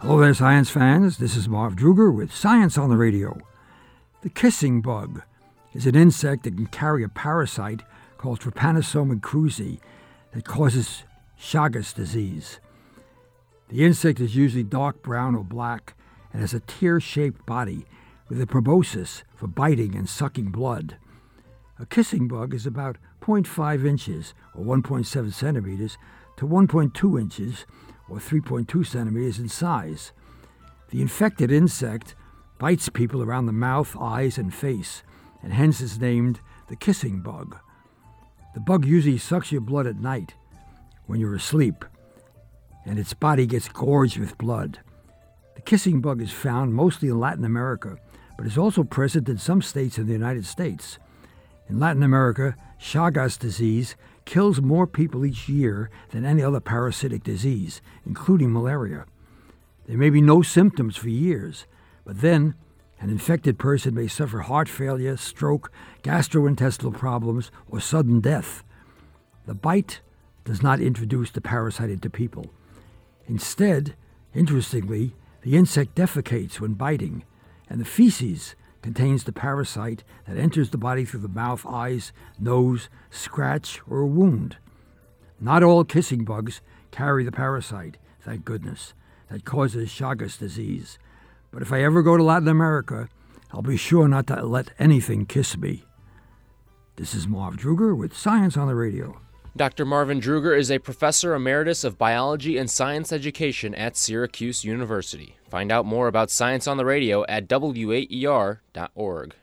Hello there, science fans. This is Marv Druger with Science on the Radio. The kissing bug is an insect that can carry a parasite called Trypanosoma cruzi that causes Chagas disease. The insect is usually dark brown or black and has a tear shaped body with a proboscis for biting and sucking blood. A kissing bug is about 0.5 inches or 1.7 centimeters to 1.2 inches or 3.2 centimeters in size. The infected insect bites people around the mouth, eyes, and face, and hence is named the kissing bug. The bug usually sucks your blood at night when you're asleep, and its body gets gorged with blood. The kissing bug is found mostly in Latin America, but is also present in some states in the United States. In Latin America, Chagas disease kills more people each year than any other parasitic disease, including malaria. There may be no symptoms for years, but then an infected person may suffer heart failure, stroke, gastrointestinal problems, or sudden death. The bite does not introduce the parasite into people. Instead, interestingly, the insect defecates when biting, and the feces contains the parasite that enters the body through the mouth, eyes, nose, scratch, or wound. Not all kissing bugs carry the parasite, thank goodness, that causes Chagas disease. But if I ever go to Latin America, I'll be sure not to let anything kiss me. This is Marv Druger with Science on the Radio. Dr. Marvin Druger is a professor emeritus of biology and science education at Syracuse University. Find out more about science on the radio at waer.org.